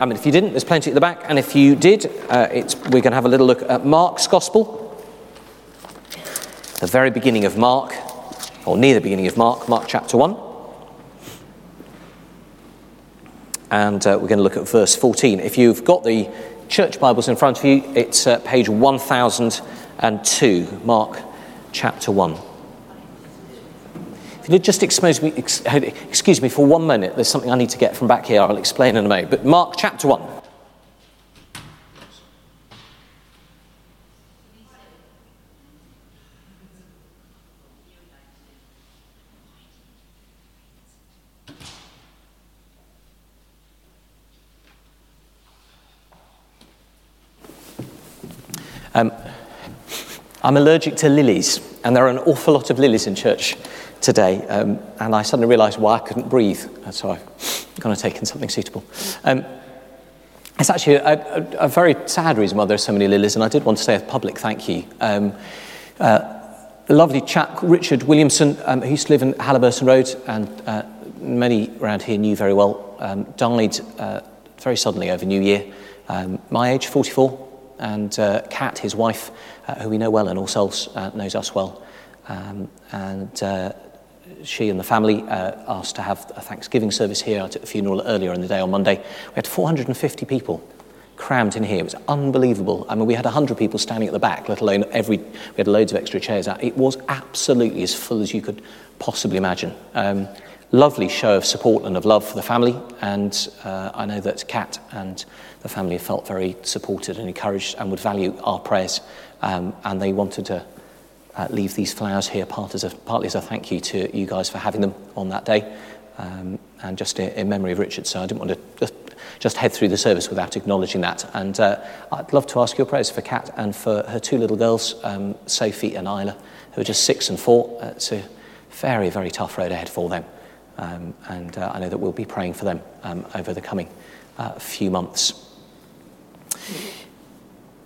I mean, if you didn't, there's plenty at the back. And if you did, uh, we're going to have a little look at Mark's Gospel, the very beginning of Mark, or near the beginning of Mark, Mark chapter 1. And uh, we're going to look at verse 14. If you've got the church Bibles in front of you, it's uh, page 1002, Mark chapter 1. If you just excuse me, excuse me for one minute, there's something I need to get from back here. I'll explain in a moment. But Mark chapter 1. Um, I'm allergic to lilies, and there are an awful lot of lilies in church today, um, and I suddenly realised why I couldn't breathe, so I've gone and taken something suitable. Um, it's actually a, a, a, very sad reason why there are so many lilies, and I did want to say a public thank you. Um, uh, a lovely chap, Richard Williamson, um, who used to live in Halliburton Road, and uh, many around here knew very well, um, died uh, very suddenly over New Year. Um, my age, 44, and uh, Kat, his wife, uh, who we know well and uh, knows us well, um, and uh, she and the family uh, asked to have a Thanksgiving service here at the funeral earlier in the day on Monday. We had 450 people crammed in here. It was unbelievable. I mean, we had 100 people standing at the back, let alone every, we had loads of extra chairs out. It was absolutely as full as you could possibly imagine. Um, lovely show of support and of love for the family, and uh, I know that Kat and the family felt very supported and encouraged and would value our prayers, um, and they wanted to uh, leave these flowers here part as a, partly as a thank you to you guys for having them on that day um, and just in, in, memory of Richard. So I didn't want to just, just head through the service without acknowledging that. And uh, I'd love to ask your prayers for Kat and for her two little girls, um, Sophie and Isla, who are just six and four. Uh, it's a very, very tough road ahead for them. Um, and uh, I know that we'll be praying for them um, over the coming uh, few months.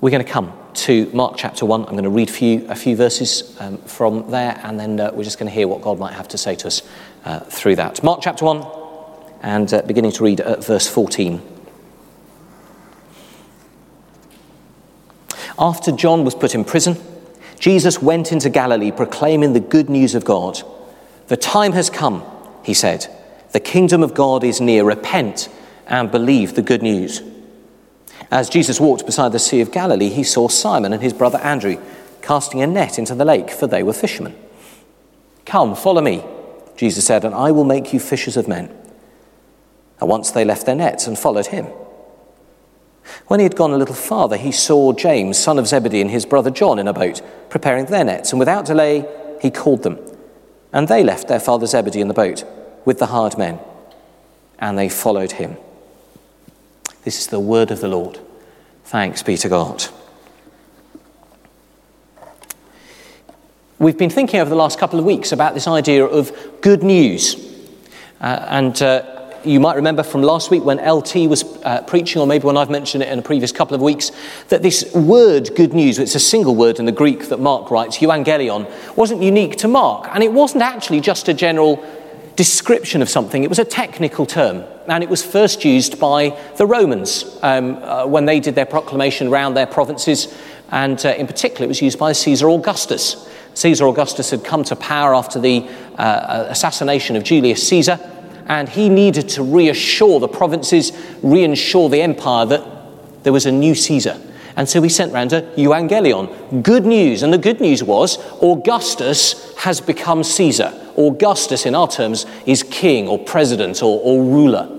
We're going to come to Mark chapter 1. I'm going to read for you a few verses um, from there, and then uh, we're just going to hear what God might have to say to us uh, through that. Mark chapter 1, and uh, beginning to read at verse 14. After John was put in prison, Jesus went into Galilee proclaiming the good news of God. The time has come, he said. The kingdom of God is near. Repent and believe the good news. As Jesus walked beside the Sea of Galilee, he saw Simon and his brother Andrew casting a net into the lake, for they were fishermen. Come, follow me, Jesus said, and I will make you fishers of men. At once they left their nets and followed him. When he had gone a little farther, he saw James, son of Zebedee, and his brother John in a boat, preparing their nets, and without delay he called them. And they left their father Zebedee in the boat with the hard men, and they followed him. This is the word of the Lord. Thanks be to God. We've been thinking over the last couple of weeks about this idea of good news. Uh, and uh, you might remember from last week when LT was uh, preaching, or maybe when I've mentioned it in a previous couple of weeks, that this word good news, it's a single word in the Greek that Mark writes, euangelion, wasn't unique to Mark. And it wasn't actually just a general description of something. It was a technical term, and it was first used by the Romans um, uh, when they did their proclamation around their provinces, and uh, in particular, it was used by Caesar Augustus. Caesar Augustus had come to power after the uh, uh assassination of Julius Caesar, and he needed to reassure the provinces, reassure the empire that there was a new Caesar. And so he sent round a euangelion, good news. And the good news was Augustus has become Caesar. Augustus, in our terms, is king or president or, or ruler.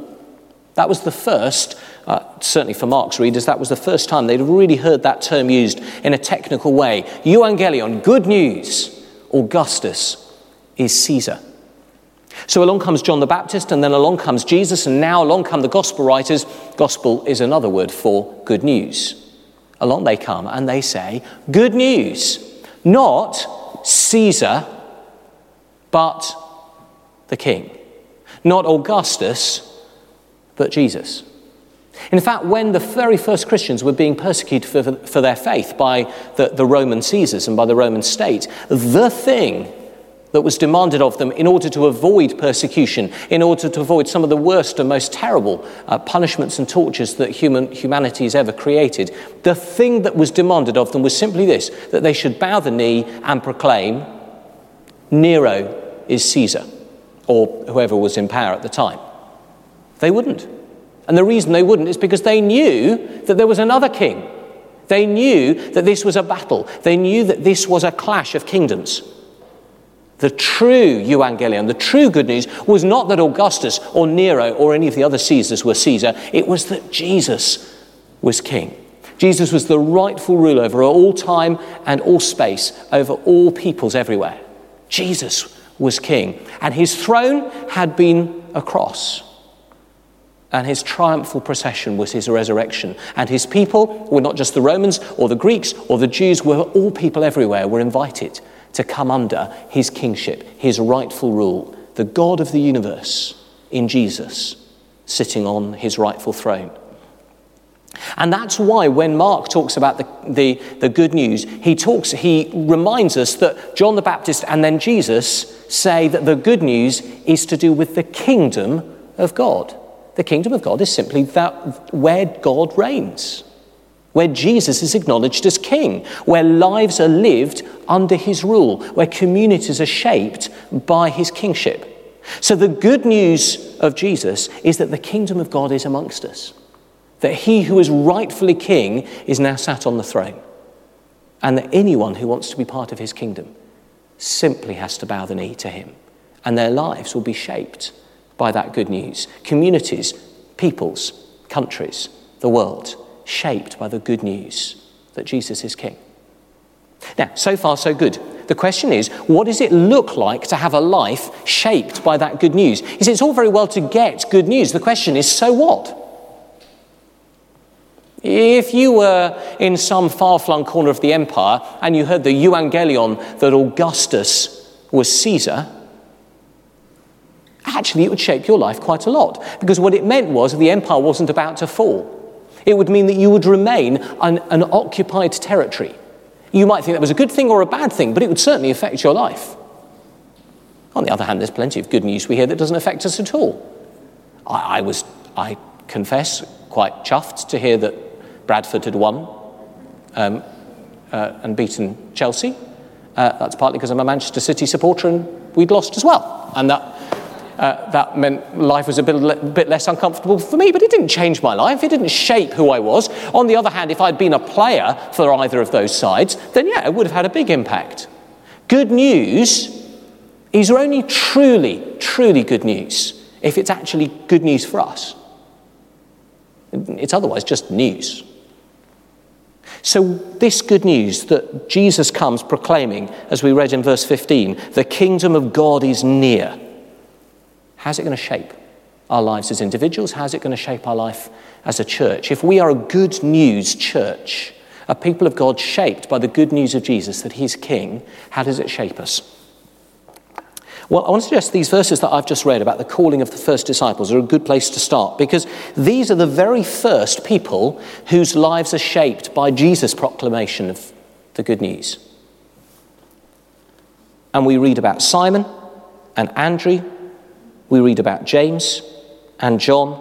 That was the first, uh, certainly for Mark's readers, that was the first time they'd really heard that term used in a technical way. Euangelion, good news. Augustus is Caesar. So along comes John the Baptist, and then along comes Jesus, and now along come the gospel writers. Gospel is another word for good news. Along they come and they say, Good news, not Caesar but the king. Not Augustus, but Jesus. In fact, when the very first Christians were being persecuted for, for their faith by the, the Roman Caesars and by the Roman state, the thing that was demanded of them in order to avoid persecution, in order to avoid some of the worst and most terrible uh, punishments and tortures that human, humanity has ever created. The thing that was demanded of them was simply this that they should bow the knee and proclaim, Nero is Caesar, or whoever was in power at the time. They wouldn't. And the reason they wouldn't is because they knew that there was another king. They knew that this was a battle. They knew that this was a clash of kingdoms. The true Evangelion, the true good news, was not that Augustus or Nero or any of the other Caesars were Caesar, it was that Jesus was king. Jesus was the rightful ruler over all time and all space, over all peoples everywhere. Jesus was king, and his throne had been a cross. And his triumphal procession was his resurrection. And his people were not just the Romans or the Greeks or the Jews, were all people everywhere were invited to come under his kingship, his rightful rule, the God of the universe in Jesus sitting on his rightful throne. And that's why when Mark talks about the, the, the, good news, he talks, he reminds us that John the Baptist and then Jesus say that the good news is to do with the kingdom of God. The kingdom of God is simply that where God reigns where Jesus is acknowledged as king, where lives are lived under his rule, where communities are shaped by his kingship. So, the good news of Jesus is that the kingdom of God is amongst us, that he who is rightfully king is now sat on the throne, and that anyone who wants to be part of his kingdom simply has to bow the knee to him, and their lives will be shaped by that good news. Communities, peoples, countries, the world shaped by the good news that Jesus is King. Now, so far, so good. The question is, what does it look like to have a life shaped by that good news? You see, it's all very well to get good news. The question is, so what? If you were in some far flung corner of the empire and you heard the euangelion that Augustus was Caesar, actually it would shape your life quite a lot. Because what it meant was the empire wasn't about to fall. It would mean that you would remain an, an occupied territory. You might think that was a good thing or a bad thing, but it would certainly affect your life. On the other hand, there's plenty of good news we hear that doesn't affect us at all. I, I was, I confess, quite chuffed to hear that Bradford had won um, uh, and beaten Chelsea. Uh, that's partly because I'm a Manchester City supporter and we'd lost as well. And that uh, that meant life was a bit, bit less uncomfortable for me, but it didn't change my life. It didn't shape who I was. On the other hand, if I'd been a player for either of those sides, then yeah, it would have had a big impact. Good news is only truly, truly good news if it's actually good news for us. It's otherwise just news. So, this good news that Jesus comes proclaiming, as we read in verse 15, the kingdom of God is near. How's it going to shape our lives as individuals? How's it going to shape our life as a church? If we are a good news church, a people of God shaped by the good news of Jesus that He's King, how does it shape us? Well, I want to suggest these verses that I've just read about the calling of the first disciples are a good place to start because these are the very first people whose lives are shaped by Jesus' proclamation of the good news. And we read about Simon and Andrew we read about James and John,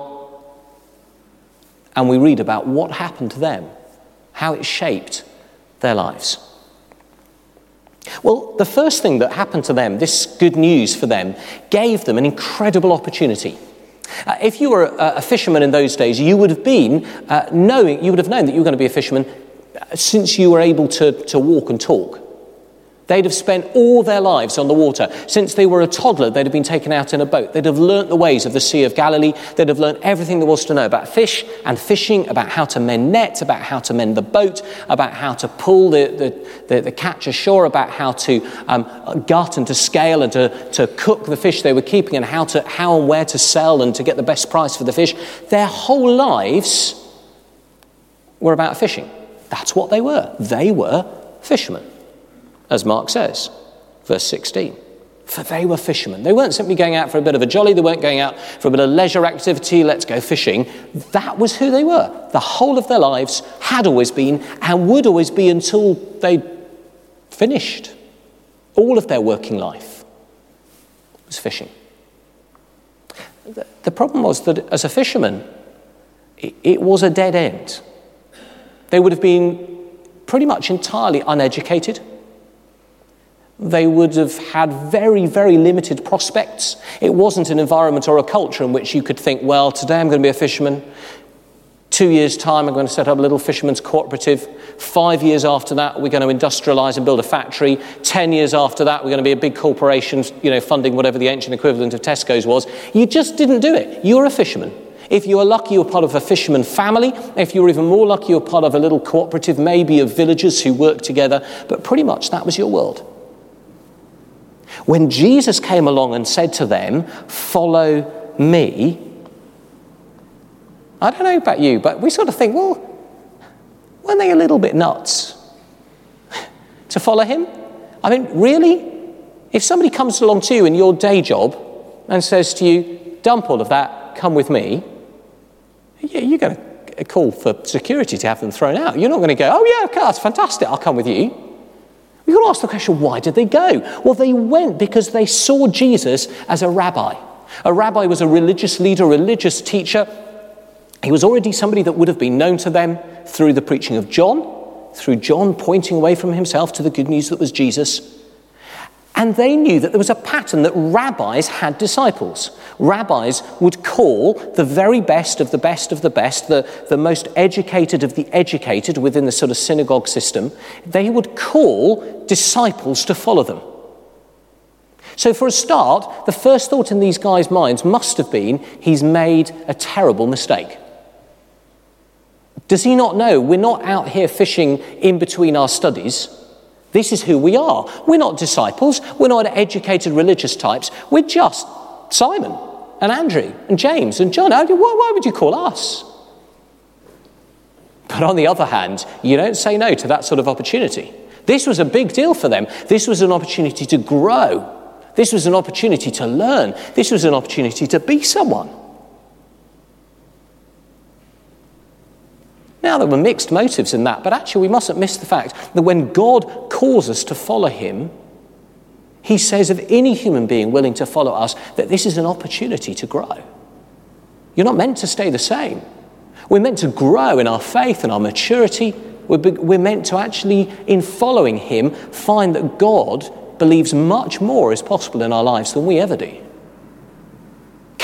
and we read about what happened to them, how it shaped their lives. Well, the first thing that happened to them, this good news for them, gave them an incredible opportunity. Uh, if you were a, a, fisherman in those days, you would have been uh, knowing, you would have known that you were going to be a fisherman uh, since you were able to, to walk and talk. They'd have spent all their lives on the water. Since they were a toddler, they'd have been taken out in a boat. They'd have learnt the ways of the Sea of Galilee. They'd have learnt everything there was to know about fish and fishing, about how to mend nets, about how to mend the boat, about how to pull the, the, the, the catch ashore, about how to um, gut and to scale and to, to cook the fish they were keeping, and how, to, how and where to sell and to get the best price for the fish. Their whole lives were about fishing. That's what they were. They were fishermen as Mark says, verse 16. For they were fishermen. They weren't simply going out for a bit of a jolly, they weren't going out for a bit of leisure activity, let's go fishing. That was who they were. The whole of their lives had always been and would always be until they finished all of their working life. was fishing. The problem was that as a fisherman, it was a dead end. They would have been pretty much entirely uneducated. They would have had very, very limited prospects. It wasn't an environment or a culture in which you could think, well, today I'm going to be a fisherman. Two years' time, I'm going to set up a little fisherman's cooperative. Five years after that, we're going to industrialize and build a factory. Ten years after that, we're going to be a big corporation, you know, funding whatever the ancient equivalent of Tesco's was. You just didn't do it. You were a fisherman. If you were lucky, you were part of a fisherman family. If you were even more lucky, you were part of a little cooperative, maybe of villagers who worked together. But pretty much that was your world. When Jesus came along and said to them, Follow me, I don't know about you, but we sort of think, well, weren't they a little bit nuts to follow him? I mean, really? If somebody comes along to you in your day job and says to you, dump all of that, come with me, yeah, you're going to call for security to have them thrown out. You're not going to go, oh, yeah, that's fantastic, I'll come with you. Got to ask the question, why did they go? Well, they went because they saw Jesus as a rabbi. A rabbi was a religious leader, a religious teacher he was already somebody that would have been known to them through the preaching of John, through John pointing away from himself to the good news that was Jesus. And they knew that there was a pattern that rabbis had disciples. Rabbis would call the very best of the best of the best, the, the most educated of the educated within the sort of synagogue system, they would call disciples to follow them. So, for a start, the first thought in these guys' minds must have been he's made a terrible mistake. Does he not know we're not out here fishing in between our studies? This is who we are. We're not disciples, we're not educated religious types, we're just Simon and Andrew and James and John. Why would you call us? But on the other hand, you don't say no to that sort of opportunity. This was a big deal for them. This was an opportunity to grow. This was an opportunity to learn. This was an opportunity to be someone. Now, there were mixed motives in that, but actually, we mustn't miss the fact that when God calls us to follow Him, He says of any human being willing to follow us that this is an opportunity to grow. You're not meant to stay the same. We're meant to grow in our faith and our maturity. We're, we're meant to actually, in following Him, find that God believes much more is possible in our lives than we ever do.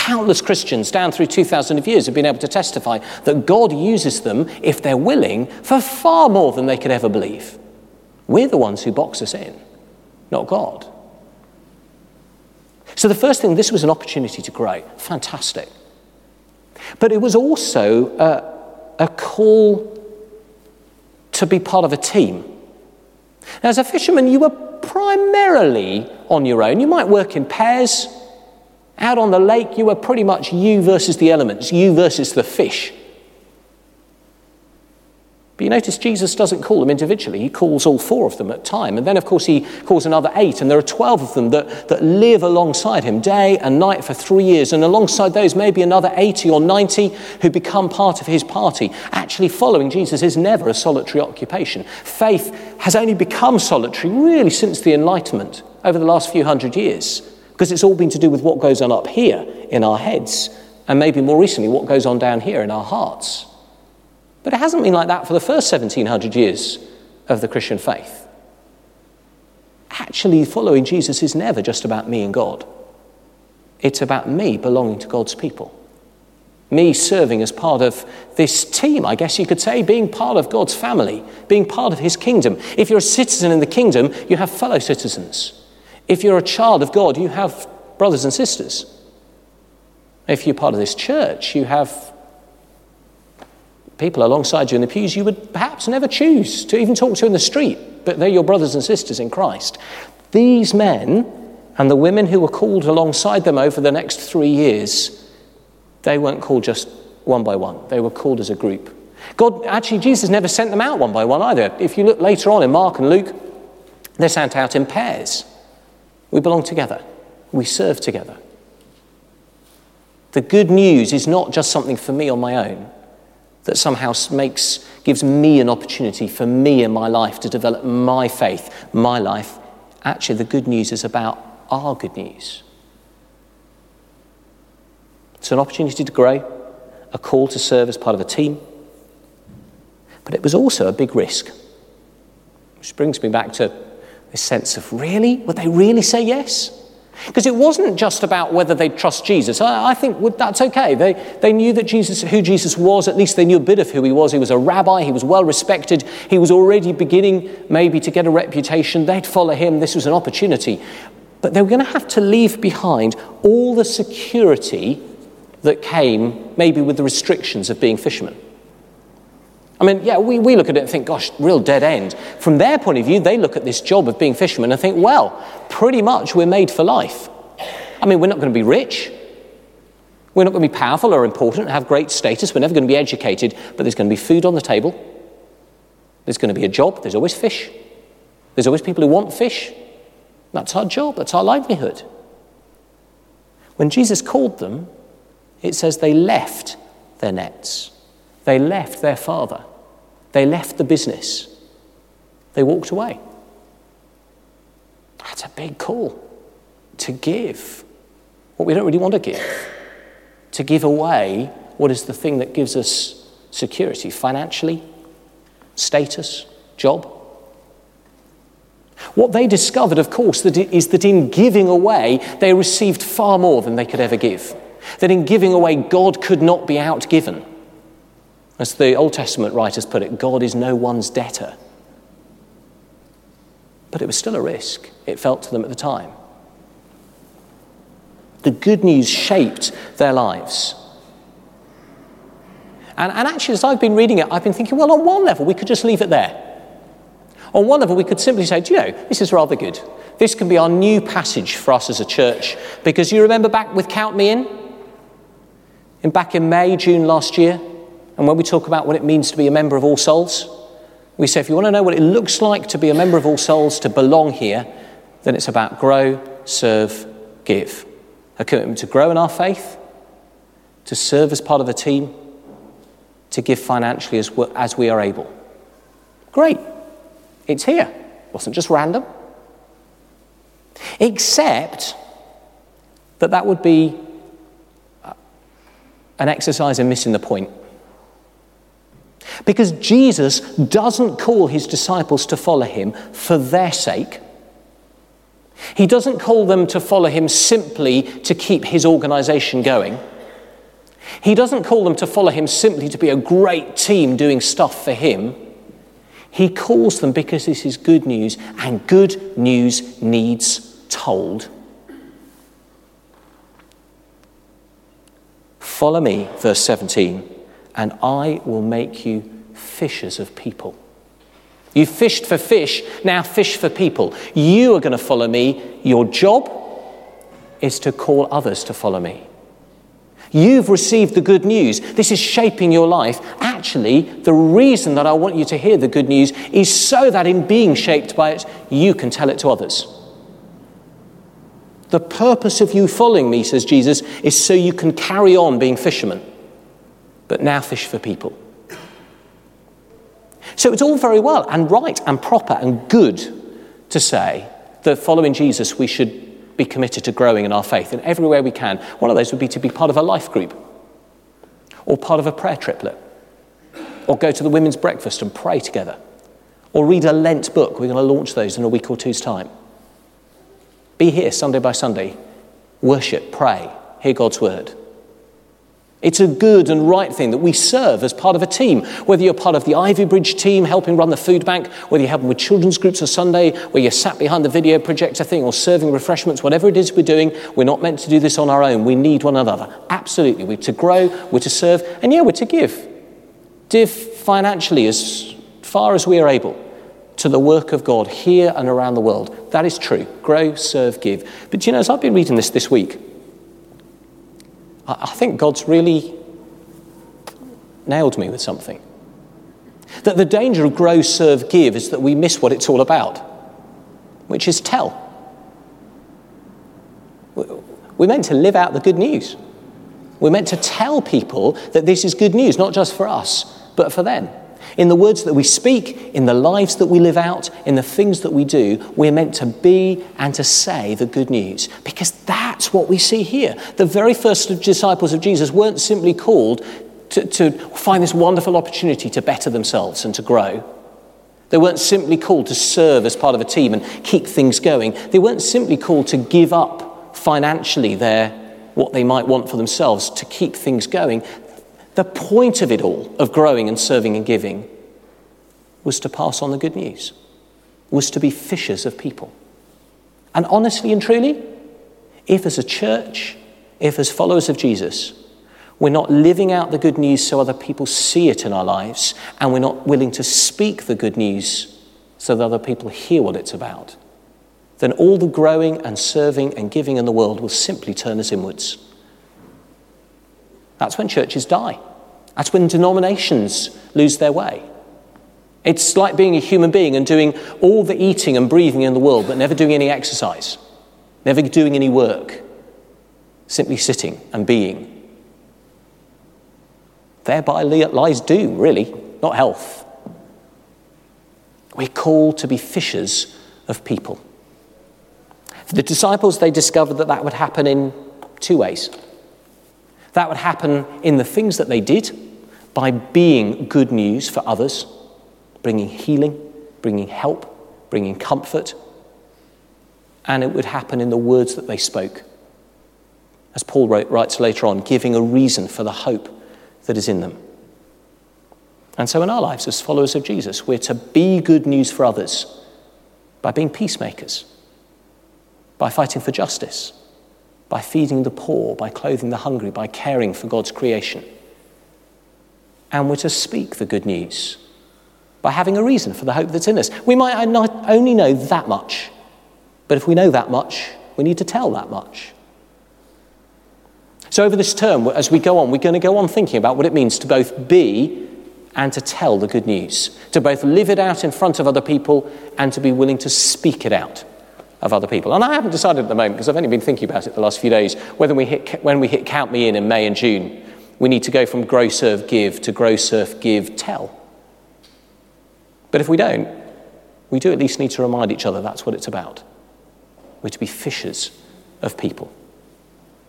Countless Christians down through 2,000 of years have been able to testify that God uses them, if they're willing, for far more than they could ever believe. We're the ones who box us in, not God. So, the first thing, this was an opportunity to grow. Fantastic. But it was also a, a call to be part of a team. Now, as a fisherman, you were primarily on your own. You might work in pairs, out on the lake, you were pretty much you versus the elements, you versus the fish. But you notice Jesus doesn't call them individually, he calls all four of them at time. And then, of course, he calls another eight, and there are 12 of them that, that live alongside him day and night for three years. And alongside those, maybe another 80 or 90 who become part of his party. Actually, following Jesus is never a solitary occupation. Faith has only become solitary really since the Enlightenment over the last few hundred years. Because it's all been to do with what goes on up here in our heads, and maybe more recently, what goes on down here in our hearts. But it hasn't been like that for the first 1700 years of the Christian faith. Actually, following Jesus is never just about me and God, it's about me belonging to God's people. Me serving as part of this team, I guess you could say, being part of God's family, being part of His kingdom. If you're a citizen in the kingdom, you have fellow citizens. If you're a child of God, you have brothers and sisters. If you're part of this church, you have people alongside you in the pews you would perhaps never choose to even talk to in the street, but they're your brothers and sisters in Christ. These men and the women who were called alongside them over the next three years, they weren't called just one by one, they were called as a group. God, actually, Jesus never sent them out one by one either. If you look later on in Mark and Luke, they're sent out in pairs. We belong together, we serve together. The good news is not just something for me on my own that somehow makes, gives me an opportunity for me in my life to develop my faith, my life. Actually, the good news is about our good news. It's an opportunity to grow, a call to serve as part of a team. But it was also a big risk. Which brings me back to this sense of really? Would they really say yes? Because it wasn't just about whether they'd trust Jesus. I, I think well, that's okay. They, they knew that Jesus, who Jesus was, at least they knew a bit of who he was. He was a rabbi, he was well respected, he was already beginning maybe to get a reputation. They'd follow him. This was an opportunity. But they were going to have to leave behind all the security that came maybe with the restrictions of being fishermen. I mean, yeah, we, we look at it and think, gosh, real dead end. From their point of view, they look at this job of being fishermen and think, well, pretty much we're made for life. I mean, we're not going to be rich. We're not going to be powerful or important, have great status. We're never going to be educated, but there's going to be food on the table. There's going to be a job. There's always fish. There's always people who want fish. That's our job. That's our livelihood. When Jesus called them, it says they left their nets. They left their father. They left the business. They walked away. That's a big call to give what we don't really want to give, to give away what is the thing that gives us security financially, status, job. What they discovered, of course, is that in giving away, they received far more than they could ever give. That in giving away, God could not be outgiven. As the Old Testament writers put it, God is no one's debtor. But it was still a risk, it felt to them at the time. The good news shaped their lives. And, and actually, as I've been reading it, I've been thinking, well, on one level, we could just leave it there. On one level, we could simply say, do you know, this is rather good. This can be our new passage for us as a church. Because you remember back with Count Me In? in back in May, June last year? And when we talk about what it means to be a member of All Souls, we say if you want to know what it looks like to be a member of All Souls, to belong here, then it's about grow, serve, give. A commitment to grow in our faith, to serve as part of a team, to give financially as, as we are able. Great. It's here. It wasn't just random. Except that that would be uh, an exercise in missing the point. Because Jesus doesn't call his disciples to follow him for their sake. He doesn't call them to follow him simply to keep his organization going. He doesn't call them to follow him simply to be a great team doing stuff for him. He calls them because this is good news, and good news needs told. Follow me, verse 17 and I will make you fishers of people. You fished for fish, now fish for people. You are going to follow me. Your job is to call others to follow me. You've received the good news. This is shaping your life. Actually, the reason that I want you to hear the good news is so that in being shaped by it, you can tell it to others. The purpose of you following me, says Jesus, is so you can carry on being fishermen but now fish for people. So it's all very well and right and proper and good to say that following Jesus, we should be committed to growing in our faith in every way we can. One of those would be to be part of a life group or part of a prayer triplet or go to the women's breakfast and pray together or read a Lent book. We're going to launch those in a week or two's time. Be here Sunday by Sunday, worship, pray, hear God's word. It's a good and right thing that we serve as part of a team. Whether you're part of the Ivy Bridge team helping run the food bank, whether you're helping with children's groups on Sunday, where you're sat behind the video projector thing or serving refreshments, whatever it is we're doing, we're not meant to do this on our own. We need one another. Absolutely. We're to grow, we're to serve, and yeah, we're to give. Give financially as far as we are able to the work of God here and around the world. That is true. Grow, serve, give. But you know, as I've been reading this this week, I think God's really nailed me with something. That the danger of grow, serve, give is that we miss what it's all about, which is tell. We're meant to live out the good news. We're meant to tell people that this is good news, not just for us, but for them. In the words that we speak, in the lives that we live out, in the things that we do, we're meant to be and to say the good news. Because that's what we see here. The very first disciples of Jesus weren't simply called to, to find this wonderful opportunity to better themselves and to grow. They weren't simply called to serve as part of a team and keep things going. They weren't simply called to give up financially their what they might want for themselves to keep things going. The point of it all, of growing and serving and giving, was to pass on the good news, was to be fishers of people. And honestly and truly, if as a church, if as followers of Jesus, we're not living out the good news so other people see it in our lives, and we're not willing to speak the good news so that other people hear what it's about, then all the growing and serving and giving in the world will simply turn us inwards. That's when churches die. That's when denominations lose their way. It's like being a human being and doing all the eating and breathing in the world, but never doing any exercise, never doing any work, simply sitting and being. Thereby lies doom, really, not health. We're called to be fishers of people. For the disciples, they discovered that that would happen in two ways. That would happen in the things that they did by being good news for others, bringing healing, bringing help, bringing comfort. And it would happen in the words that they spoke. As Paul wrote, writes later on, giving a reason for the hope that is in them. And so, in our lives as followers of Jesus, we're to be good news for others by being peacemakers, by fighting for justice, by feeding the poor, by clothing the hungry, by caring for God's creation. And we're to speak the good news by having a reason for the hope that's in us. We might not only know that much, but if we know that much, we need to tell that much. So, over this term, as we go on, we're going to go on thinking about what it means to both be and to tell the good news, to both live it out in front of other people and to be willing to speak it out of other people. And I haven't decided at the moment, because I've only been thinking about it the last few days, whether we hit, when we hit Count Me In in May and June, we need to go from grow, serve, give to grow, serve, give, tell. But if we don't, we do at least need to remind each other that's what it's about. We're to be fishers of people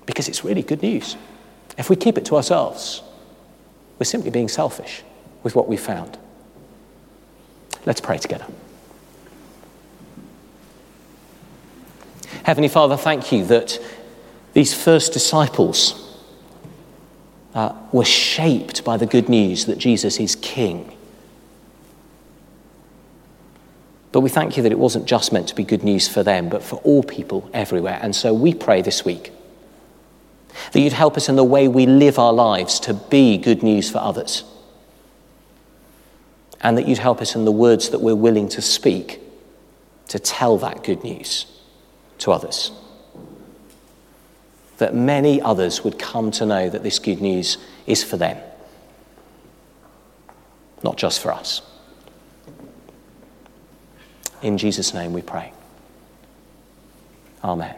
because it's really good news. If we keep it to ourselves, we're simply being selfish with what we've found. Let's pray together. Heavenly Father, thank you that these first disciples uh, were shaped by the good news that Jesus is King. But we thank you that it wasn't just meant to be good news for them, but for all people everywhere. And so we pray this week that you'd help us in the way we live our lives to be good news for others. And that you'd help us in the words that we're willing to speak to tell that good news to others. That many others would come to know that this good news is for them, not just for us. In Jesus' name we pray. Amen.